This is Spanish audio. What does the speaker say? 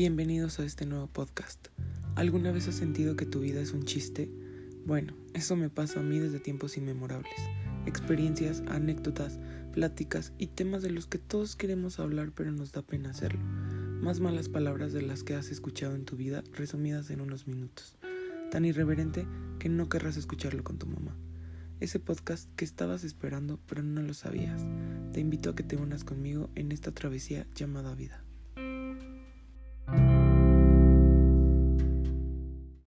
Bienvenidos a este nuevo podcast. ¿Alguna vez has sentido que tu vida es un chiste? Bueno, eso me pasa a mí desde tiempos inmemorables. Experiencias, anécdotas, pláticas y temas de los que todos queremos hablar pero nos da pena hacerlo. Más malas palabras de las que has escuchado en tu vida resumidas en unos minutos. Tan irreverente que no querrás escucharlo con tu mamá. Ese podcast que estabas esperando pero no lo sabías. Te invito a que te unas conmigo en esta travesía llamada vida.